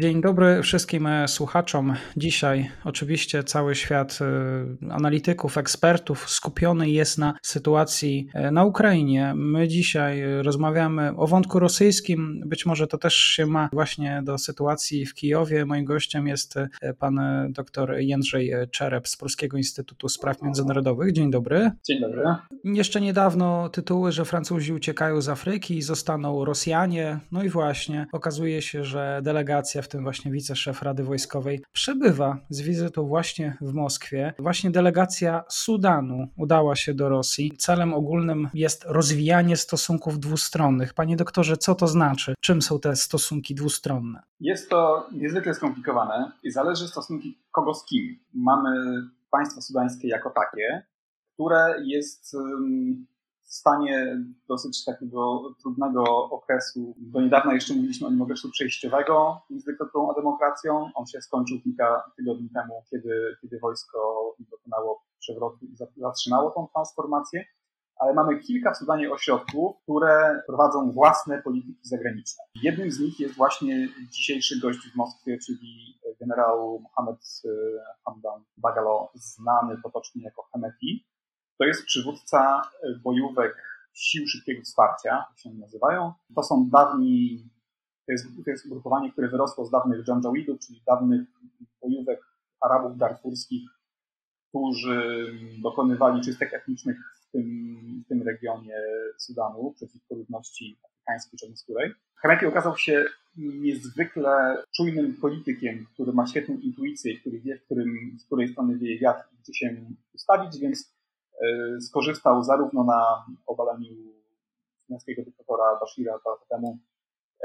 Dzień dobry wszystkim e, słuchaczom. Dzisiaj oczywiście cały świat e, analityków, ekspertów skupiony jest na sytuacji e, na Ukrainie. My dzisiaj rozmawiamy o wątku rosyjskim. Być może to też się ma właśnie do sytuacji w Kijowie. Moim gościem jest pan dr Jędrzej Czerep z Polskiego Instytutu Spraw Międzynarodowych. Dzień dobry. Dzień dobry. Jeszcze niedawno tytuły, że Francuzi uciekają z Afryki i zostaną Rosjanie. No i właśnie okazuje się, że delegacja w tym właśnie wiceszef Rady Wojskowej, przebywa z wizytą właśnie w Moskwie. Właśnie delegacja Sudanu udała się do Rosji. Celem ogólnym jest rozwijanie stosunków dwustronnych. Panie doktorze, co to znaczy? Czym są te stosunki dwustronne? Jest to niezwykle skomplikowane i zależy stosunki kogo z kim. Mamy państwo sudańskie jako takie, które jest w stanie dosyć takiego trudnego okresu. Do niedawna jeszcze mówiliśmy o nim okresu przejściowego z dyktaturą a demokracją. On się skończył kilka tygodni temu, kiedy, kiedy wojsko dokonało przewrotu i zatrzymało tą transformację. Ale mamy kilka w Sudanie ośrodków, które prowadzą własne polityki zagraniczne. Jednym z nich jest właśnie dzisiejszy gość w Moskwie, czyli generał Mohamed e, Hamdan Bagalo, znany potocznie jako Hemeti to jest przywódca e, bojówek Sił Szybkiego Wsparcia, jak się nazywają. To są dawni, to jest, to jest ugrupowanie, które wyrosło z dawnych Janjawidów, czyli dawnych bojówek Arabów darfurskich, którzy dokonywali czystek etnicznych w tym, w tym regionie Sudanu przeciwko ludności afrykańskiej czarnoskórej. Hameti okazał się niezwykle czujnym politykiem, który ma świetną intuicję, który wie, w, którym, z której strony wieje wiatr i gdzie się ustawić, więc skorzystał zarówno na obaleniu syriańskiego dyktatora Bashira lata temu,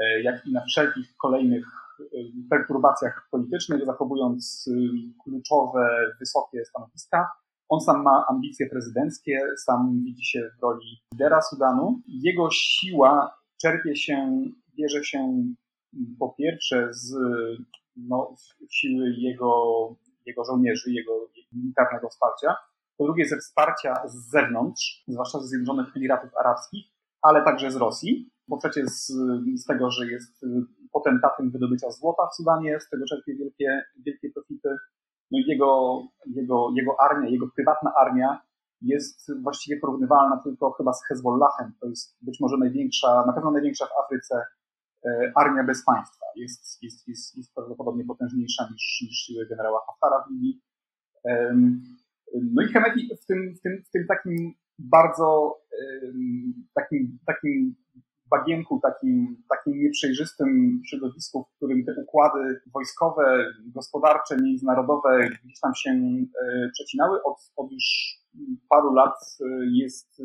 e, jak i na wszelkich kolejnych e, perturbacjach politycznych, zachowując kluczowe, wysokie stanowiska. On sam ma ambicje prezydenckie, sam widzi się w roli lidera Sudanu. Jego siła czerpie się, bierze się po pierwsze z no, siły jego, jego żołnierzy, jego militarnego wsparcia, po drugie ze wsparcia z zewnątrz, zwłaszcza ze Zjednoczonych Emiratów Arabskich, ale także z Rosji. Po trzecie z, z tego, że jest potentatem wydobycia złota w Sudanie, z tego czerpie wielkie, wielkie profity. No i jego, jego, jego armia, jego prywatna armia jest właściwie porównywalna tylko chyba z Hezbollahem. To jest być może największa, na pewno największa w Afryce e, armia bez państwa. Jest, jest, jest, jest prawdopodobnie potężniejsza niż, niż siły generała Haftara w Libii. No i Hemeti w tym, w tym, w tym takim bardzo takim, takim bagienku, takim, takim nieprzejrzystym środowisku, w którym te układy wojskowe, gospodarcze, międzynarodowe gdzieś tam się e, przecinały, od, od już paru lat e, jest,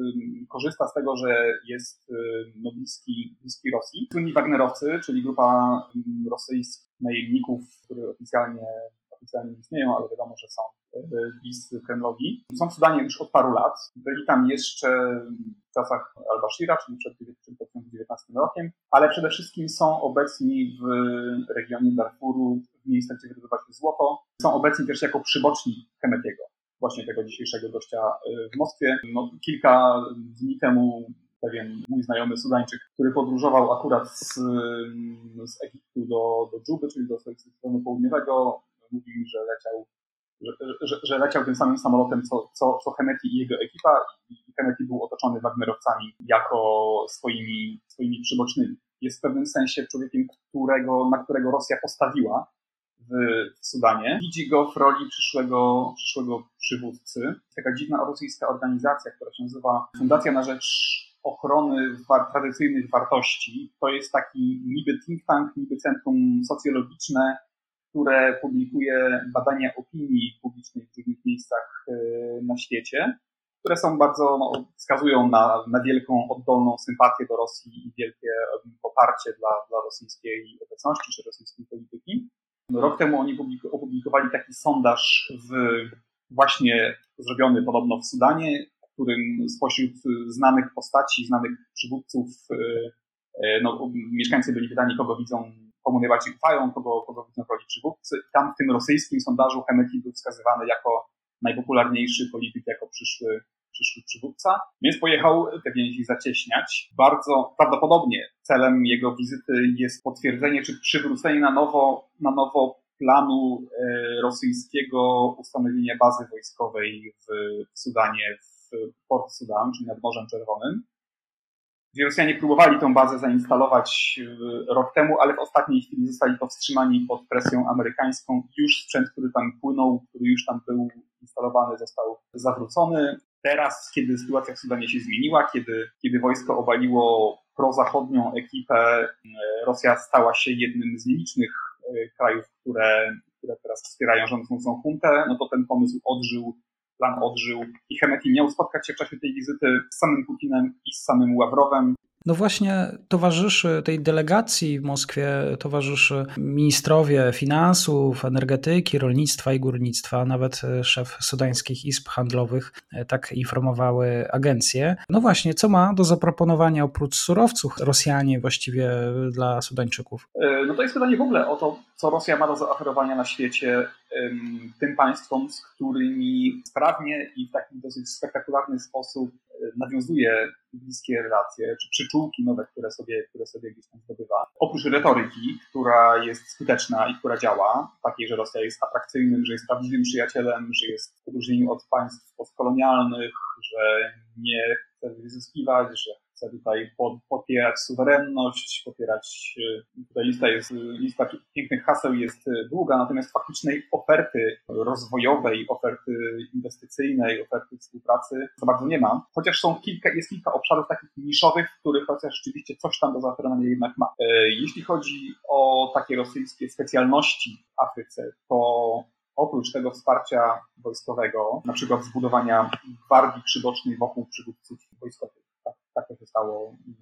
korzysta z tego, że jest no, bliski, bliski Rosji. Słynni Wagnerowcy, czyli grupa rosyjskich najemników, które oficjalnie oficjalnie istnieją, ale wiadomo, że są bliscy Kremlowi. Są w Sudanie już od paru lat. Byli tam jeszcze w czasach al-Bashira, czyli przed 2019 rokiem, ale przede wszystkim są obecni w regionie Darfuru, w miejscach, gdzie wydobywa się złoto. Są obecni też jako przyboczni Hemetiego, właśnie tego dzisiejszego gościa y, w Moskwie. No, kilka dni temu pewien mój znajomy Sudańczyk, który podróżował akurat z, z Egiptu do, do Dżuby, czyli do strony południowego, mówił mi, że leciał, że, że, że, leciał tym samym samolotem, co, co, co Hemeti i jego ekipa i Hemeti był otoczony Wagnerowcami jako swoimi, swoimi przybocznymi. Jest w pewnym sensie człowiekiem, którego, na którego Rosja postawiła w, w Sudanie. Widzi go w roli przyszłego, przyszłego przywódcy. Taka dziwna rosyjska organizacja, która się nazywa Fundacja na Rzecz ochrony war, tradycyjnych wartości. To jest taki niby think tank, niby centrum socjologiczne, które publikuje badania opinii publicznej w różnych miejscach e, na świecie, które są bardzo, no, wskazują na, na wielką oddolną sympatię do Rosji i wielkie poparcie dla, dla rosyjskiej obecności czy rosyjskiej polityki. Rok temu oni opublikowali taki sondaż w, właśnie zrobiony podobno w Sudanie, w którym spośród znanych postaci, znanych przywódców, e, e, no, mieszkańcy byli pytani, kogo widzą komu najbardziej ufają, kogo, kogo widzą w roli przywódcy. Tam w tym rosyjskim sondażu Hemeti był wskazywany jako najpopularniejszy polityk, jako przyszły, przyszły przywódca, więc pojechał te więzi zacieśniać. Bardzo prawdopodobnie celem jego wizyty jest potwierdzenie czy przywrócenie na nowo, na nowo planu e, rosyjskiego ustanowienia bazy wojskowej w Sudanie, w Port Sudan, czyli nad Morzem Czerwonym. Rosjanie próbowali tę bazę zainstalować e, rok temu, ale w ostatniej chwili zostali powstrzymani pod presją amerykańską. Już sprzęt, który tam płynął, który już tam był instalowany, został zawrócony. Teraz, kiedy sytuacja w Sudanie się zmieniła, kiedy, kiedy wojsko obaliło prozachodnią ekipę, e, Rosja stała się jednym z nielicznych e, krajów, które, które teraz wspierają rządzącą huntę, no to ten pomysł odżył, plan odżył i Hemeti miał spotkać się w czasie tej wizyty z samym Putinem i z samym Ławrowem. No właśnie towarzyszy tej delegacji w Moskwie, towarzyszy ministrowie finansów, energetyki, rolnictwa i górnictwa, nawet szef sudańskich izb handlowych, e, tak informowały agencje. No właśnie, co ma do zaproponowania oprócz surowców Rosjanie właściwie dla Sudańczyków? E, no to jest pytanie w ogóle o to, co Rosja ma do zaoferowania na świecie tym państwom, z którymi sprawnie i w taki dosyć spektakularny sposób nawiązuje bliskie relacje, czy przyczółki nowe, które sobie, które sobie gdzieś tam zdobywa. Oprócz retoryki, która jest skuteczna i która działa, takiej, że Rosja jest atrakcyjnym, że jest prawdziwym przyjacielem, że jest w odróżnieniu od państw postkolonialnych, że nie chce wyzyskiwać, że chce tutaj popierać suwerenność, popierać, e, tutaj lista jest, lista pięknych haseł jest e, długa, natomiast faktycznej oferty rozwojowej, oferty inwestycyjnej, oferty współpracy za bardzo nie ma. Chociaż są kilka, jest kilka obszarów takich niszowych, w których Rosja rzeczywiście coś tam do zaoferowania jednak ma. E, jeśli chodzi o takie rosyjskie specjalności w Afryce, to oprócz tego wsparcia wojskowego, na przykład zbudowania gwardii przybocznej wokół przywódców wojskowych, tak to się stało, w,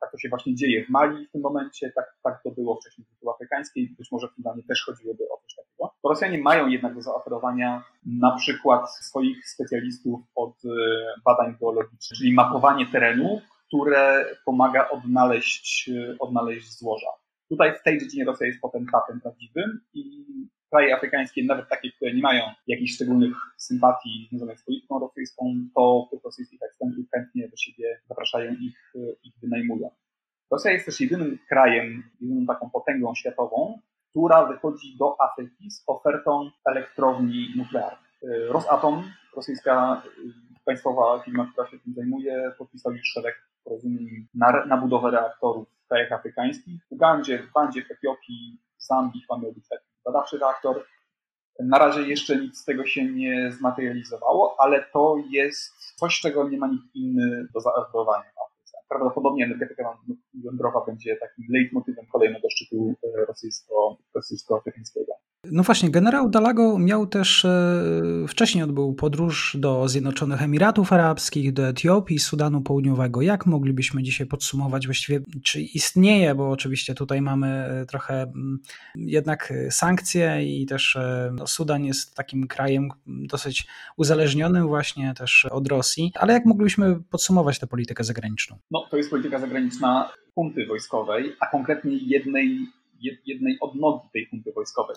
tak to się właśnie dzieje w Mali w tym momencie, tak, tak to było wcześniej w Afryce Afrykańskiej, być może w Sudanie też chodziłoby o coś takiego. Rosjanie mają jednak do zaoferowania na przykład swoich specjalistów od e, badań geologicznych, czyli mapowanie terenu, które pomaga odnaleźć, e, odnaleźć złoża. Tutaj w tej dziedzinie Rosja jest potentatem prawdziwym i kraje afrykańskie, nawet takie, które nie mają jakichś szczególnych sympatii związanych z polityką rosyjską, to tych rosyjskich ekspertów chętnie do siebie zapraszają ich, ich wynajmują. Rosja jest też jedynym krajem, jedyną taką potęgą światową, która wychodzi do Afryki z ofertą elektrowni nuklearnych. Rosatom, rosyjska y, państwowa firma, która się tym zajmuje, podpisał już szereg porozumień na, na budowę reaktorów w krajach afrykańskich. W Ugandzie, w Bandzie, w Etiopii, w Zambii ma miał badawczy reaktor. Na razie jeszcze nic z tego się nie zmaterializowało, ale to jest coś, czego nie ma nikt inny do zaoferowania w Afryce. Prawdopodobnie energetyka jądrowa będzie takim leitmotywem kolejnego szczytu e, rosyjsko-afrykańskiego. No właśnie, generał Dalago miał też, e, wcześniej odbył podróż do Zjednoczonych Emiratów Arabskich, do Etiopii, Sudanu Południowego. Jak moglibyśmy dzisiaj podsumować właściwie, czy istnieje, bo oczywiście tutaj mamy e, trochę mm, jednak sankcje i też e, no, Sudan jest takim krajem dosyć uzależnionym właśnie też od Rosji, ale jak moglibyśmy podsumować tę politykę zagraniczną? No, to jest polityka zagraniczna punkty wojskowej, a konkretnie jednej jednej odnogi tej hunty wojskowej.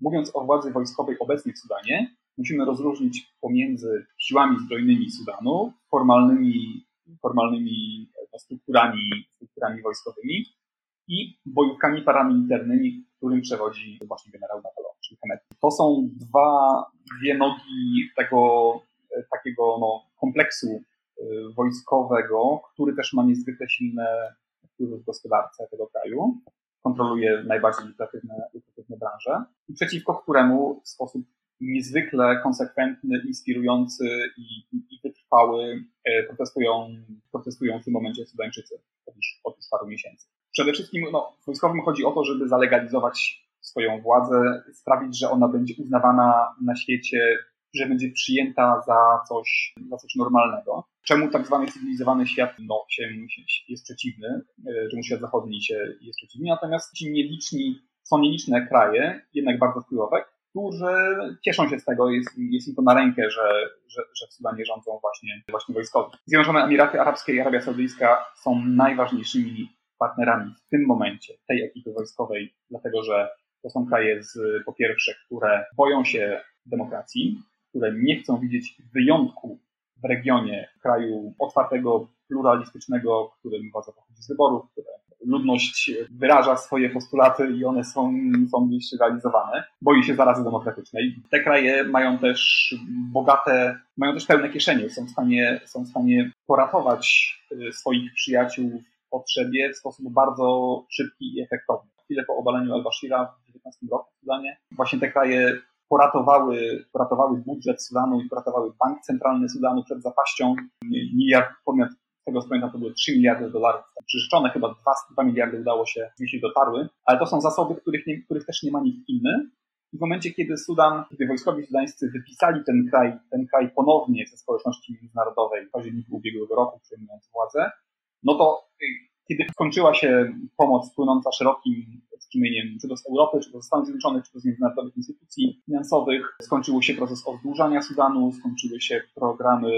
Mówiąc o władzy wojskowej obecnej w Sudanie, musimy rozróżnić pomiędzy siłami zbrojnymi Sudanu, formalnymi, formalnymi e, strukturami, strukturami wojskowymi i bojówkami paramilitarnymi, którym przewodzi właśnie generał Napoleon, czyli Hemeti. To są dwa, dwie nogi tego e, takiego no, kompleksu e, wojskowego, który też ma niezwykle silne wpływy w gospodarce tego kraju kontroluje najbardziej lukratywne, lukratywne branże i przeciwko któremu w sposób niezwykle konsekwentny, inspirujący i, i, i wytrwały e, protestują, protestują w tym momencie Sudańczycy od już, od już paru miesięcy. Przede wszystkim no, wojskowym chodzi o to, żeby zalegalizować swoją władzę, sprawić, że ona będzie uznawana na świecie że będzie przyjęta za coś, za coś normalnego. Czemu tak zwany cywilizowany świat no, się, jest przeciwny, e, czemu świat zachodni się jest przeciwny, natomiast ci nieliczni, są nieliczne kraje, jednak bardzo wpływowe, którzy cieszą się z tego, jest, jest im to na rękę, że, że, że w Sudanie rządzą właśnie, właśnie wojskowi. Zjednoczone Emiraty Arabskie i Arabia Saudyjska są najważniejszymi partnerami w tym momencie tej ekipy wojskowej, dlatego że to są kraje z, po pierwsze, które boją się demokracji, które nie chcą widzieć wyjątku w regionie, kraju otwartego, pluralistycznego, który władza pochodzi z wyborów, które ludność wyraża swoje postulaty i one są, są gdzieś realizowane. Boi się zarazy demokratycznej. Te kraje mają też bogate, mają też pełne kieszenie, są w stanie, są w stanie poratować y, swoich przyjaciół w potrzebie w sposób bardzo szybki i efektowny. Chwilę po obaleniu al-Bashira w 2019 roku w Sudanie właśnie te kraje poratowały, poratowały budżet Sudanu i poratowały bank centralny Sudanu przed zapaścią. Miliard, podmiot tego co pamiętam to były 3 miliardy dolarów przyrzeczone, chyba 2, 2 miliardy udało się, jeśli dotarły, ale to są zasoby, których, nie, których też nie ma nikt inny. I w momencie, kiedy Sudan, kiedy wojskowi sudańscy wypisali ten kraj, ten kraj ponownie ze społeczności międzynarodowej w październiku ubiegłego roku, przejmując władzę, no to kiedy skończyła się pomoc płynąca szerokim strumieniem, czy to z Europy, czy to z Stanów Zjednoczonych, czy to z międzynarodowych instytucji finansowych, skończył się proces oddłużania Sudanu, skończyły się programy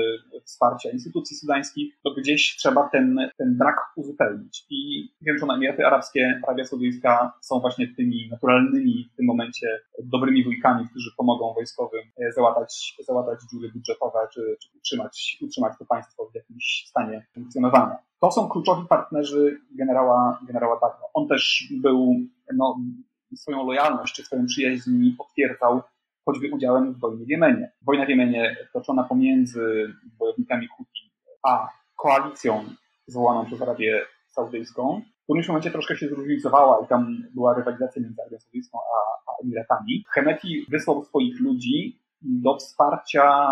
wsparcia instytucji sudańskich, to gdzieś trzeba ten, ten brak uzupełnić. I wiem, że Emiraty Arabskie, Arabia Saudyjska są właśnie tymi naturalnymi w tym momencie dobrymi wujkami, którzy pomogą wojskowym e, załatać, załatać dziury budżetowe, czy, czy utrzymać, utrzymać to państwo w jakimś stanie funkcjonowania. To są kluczowi partnerzy generała, generała Dagno. On też był, no, swoją lojalność czy swoją przyjaźń potwierdzał choćby udziałem w wojnie w Jemenie. Wojna w Jemenie toczona pomiędzy bojownikami Huti a koalicją zwołaną przez Arabię Saudyjską, w którymś momencie troszkę się zróżnicowała i tam była rywalizacja między Arabią Saudyjską a, a Emiratami. Hemeti wysłał swoich ludzi do wsparcia,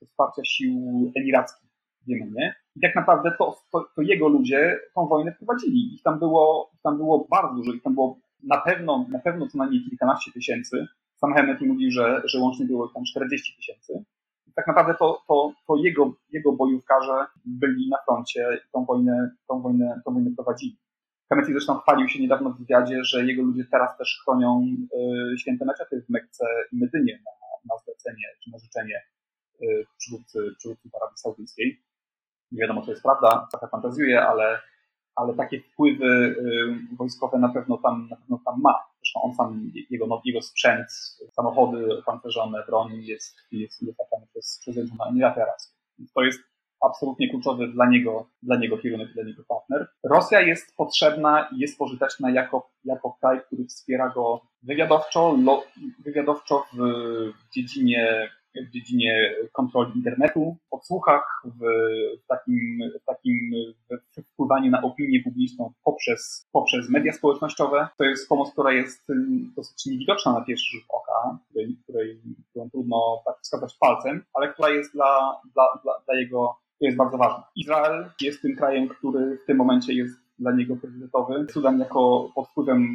do wsparcia sił emirackich Jemenie i tak naprawdę to, to, to, jego ludzie tą wojnę prowadzili. Ich tam było, tam było bardzo dużo, ich tam było na pewno, na pewno co najmniej kilkanaście tysięcy. Sam Hemeti mówił, że, że łącznie było tam 40 tysięcy. Tak naprawdę to, to, to jego, jego bojówkarze byli na froncie i tą wojnę, tą wojnę, tą wojnę prowadzili. Hemeti zresztą chwalił się niedawno w wywiadzie, że jego ludzie teraz też chronią y, święte meczety w Mekce i Medynie na, na zlecenie czy na życzenie y, przywódcy, przywódcy Arabii Saudyjskiej nie wiadomo, czy jest prawda, trochę fantazjuję, ale, ale takie wpływy y, wojskowe na pewno tam, na pewno tam ma. Zresztą on sam, jego, no, jego sprzęt, samochody opancerzone, broń jest, jest dostarczany przez, przez Emiraty Arabskie. To jest absolutnie kluczowy dla niego, dla niego kierunek, dla niego partner. Rosja jest potrzebna i jest pożyteczna jako, jako kraj, który wspiera go wywiadowczo, lo, wywiadowczo w dziedzinie w dziedzinie kontroli internetu, podsłuchach, w takim, w takim w wpływaniu na opinię publiczną poprzez, poprzez media społecznościowe. To jest pomoc, która jest dosyć niewidoczna na pierwszy rzut oka, której, której, którą trudno tak wskazać palcem, ale która jest dla, dla, dla, dla jego to jest bardzo ważne. Izrael jest tym krajem, który w tym momencie jest dla niego priorytetowy. Sudan jako pod wpływem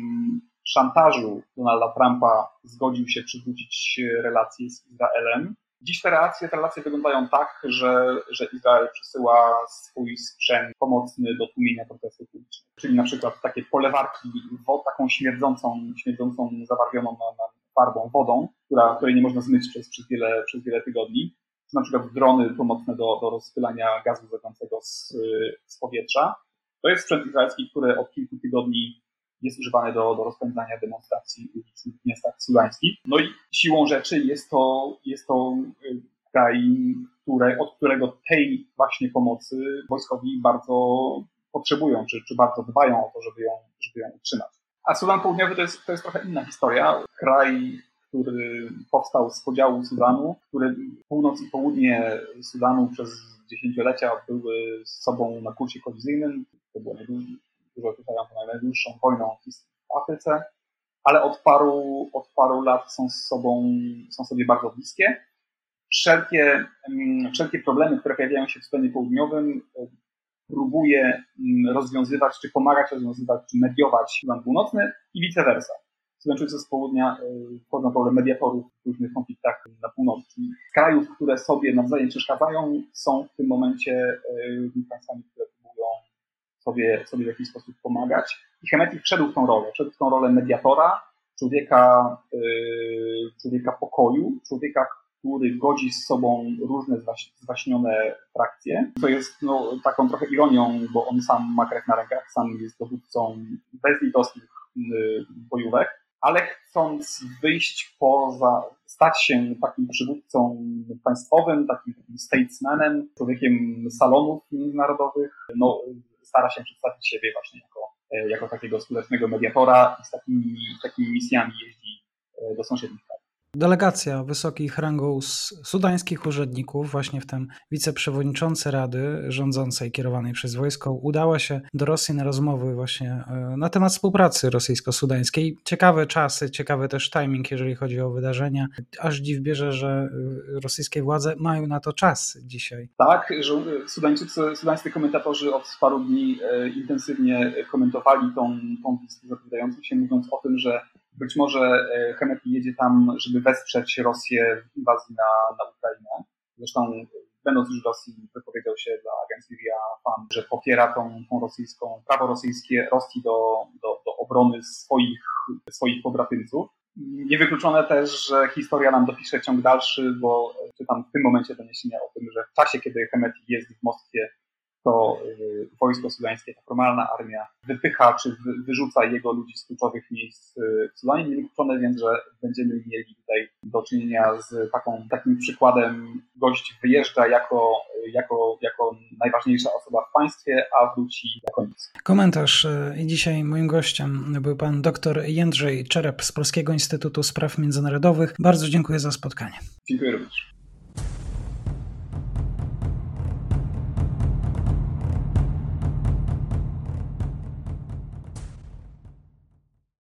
szantażu Donalda Trumpa zgodził się przywrócić relacje z Izraelem. Dziś te relacje, te relacje wyglądają tak, że, że Izrael przesyła swój sprzęt pomocny do tłumienia protestów publicznych. Czyli na przykład takie polewarki, wod, taką śmierdzącą, śmierdzącą zabarwioną na, na farbą wodą, która, której nie można zmyć przez, przez, wiele, przez wiele tygodni. Czy na przykład drony pomocne do, do rozpylania gazu zewnątrzącego z, z powietrza. To jest sprzęt izraelski, który od kilku tygodni jest używany do, do rozpędzania demonstracji ulicznych w miastach sudańskich. No i siłą rzeczy jest to, jest to y, kraj, które, od którego tej właśnie pomocy wojskowi bardzo potrzebują, czy, czy bardzo dbają o to, żeby ją, żeby ją utrzymać. A Sudan Południowy to jest, to jest trochę inna historia. Kraj, który powstał z podziału Sudanu, który północ i południe Sudanu przez dziesięciolecia były z sobą na kursie kolizyjnym. To było którzy określają to najdłuższą wojną w Afryce, ale od paru, od paru lat są, z sobą, są sobie bardzo bliskie. Wszelkie, mm, wszelkie problemy, które pojawiają się w Sudanie Południowym, e, próbuje mm, rozwiązywać, czy pomagać rozwiązywać, czy mediować Sudan Północny i vice versa. Sudańczycy z południa e, wchodzą w rolę mediatorów w różnych konfliktach na północy. Krajów, które sobie nawzajem przeszkadzają, są w tym momencie e, państwami, które sobie, sobie w jakiś sposób pomagać. I Hemetik wszedł w tą rolę, wszedł w tą rolę mediatora, człowieka, yy, człowieka pokoju, człowieka, który godzi z sobą różne zwaśnione frakcje, co jest no, taką trochę ironią, bo on sam ma krew na rękach, sam jest dowódcą bezlitosnych yy, bojówek, ale chcąc wyjść poza, stać się takim przywódcą państwowym, takim statesmanem, człowiekiem salonów międzynarodowych. No, stara się przedstawić siebie właśnie jako, jako takiego skutecznego mediatora i z takimi, takimi misjami jeździ do sąsiednich krajów. Delegacja wysokich rangą sudańskich urzędników, właśnie w tym wiceprzewodniczący Rady rządzącej kierowanej przez wojsko, udała się do Rosji na rozmowy właśnie e, na temat współpracy rosyjsko-sudańskiej. Ciekawe czasy, ciekawy też timing, jeżeli chodzi o wydarzenia. Aż dziw bierze, że e, rosyjskie władze mają na to czas dzisiaj. Tak, że Sudańczycy, sudańscy komentatorzy od paru dni e, intensywnie komentowali tą, tą zapowiadającą się, mówiąc o tym, że być może e, Hemeti jedzie tam, żeby wesprzeć Rosję w inwazji na, na Ukrainę. Zresztą będąc już w Rosji wypowiedział się dla agencji RIA Fan, że popiera tą, tą rosyjską, prawo rosyjskie Rosji do, do, do obrony swoich, swoich pobratymców. Niewykluczone też, że historia nam dopisze ciąg dalszy, bo czytam w tym momencie doniesienia o tym, że w czasie, kiedy Hemeti jest w Moskwie, to y, wojsko sudańskie, ta formalna armia wypycha czy wyrzuca jego ludzi z kluczowych miejsc y, w Sudanie. Niewykluczone więc, że będziemy mieli tutaj do czynienia z taką, takim przykładem. Gość wyjeżdża jako, jako, jako najważniejsza osoba w państwie, a wróci jako nic. Komentarz. Y, dzisiaj moim gościem był pan dr Jędrzej Czerep z Polskiego Instytutu Spraw Międzynarodowych. Bardzo dziękuję za spotkanie. Dziękuję również.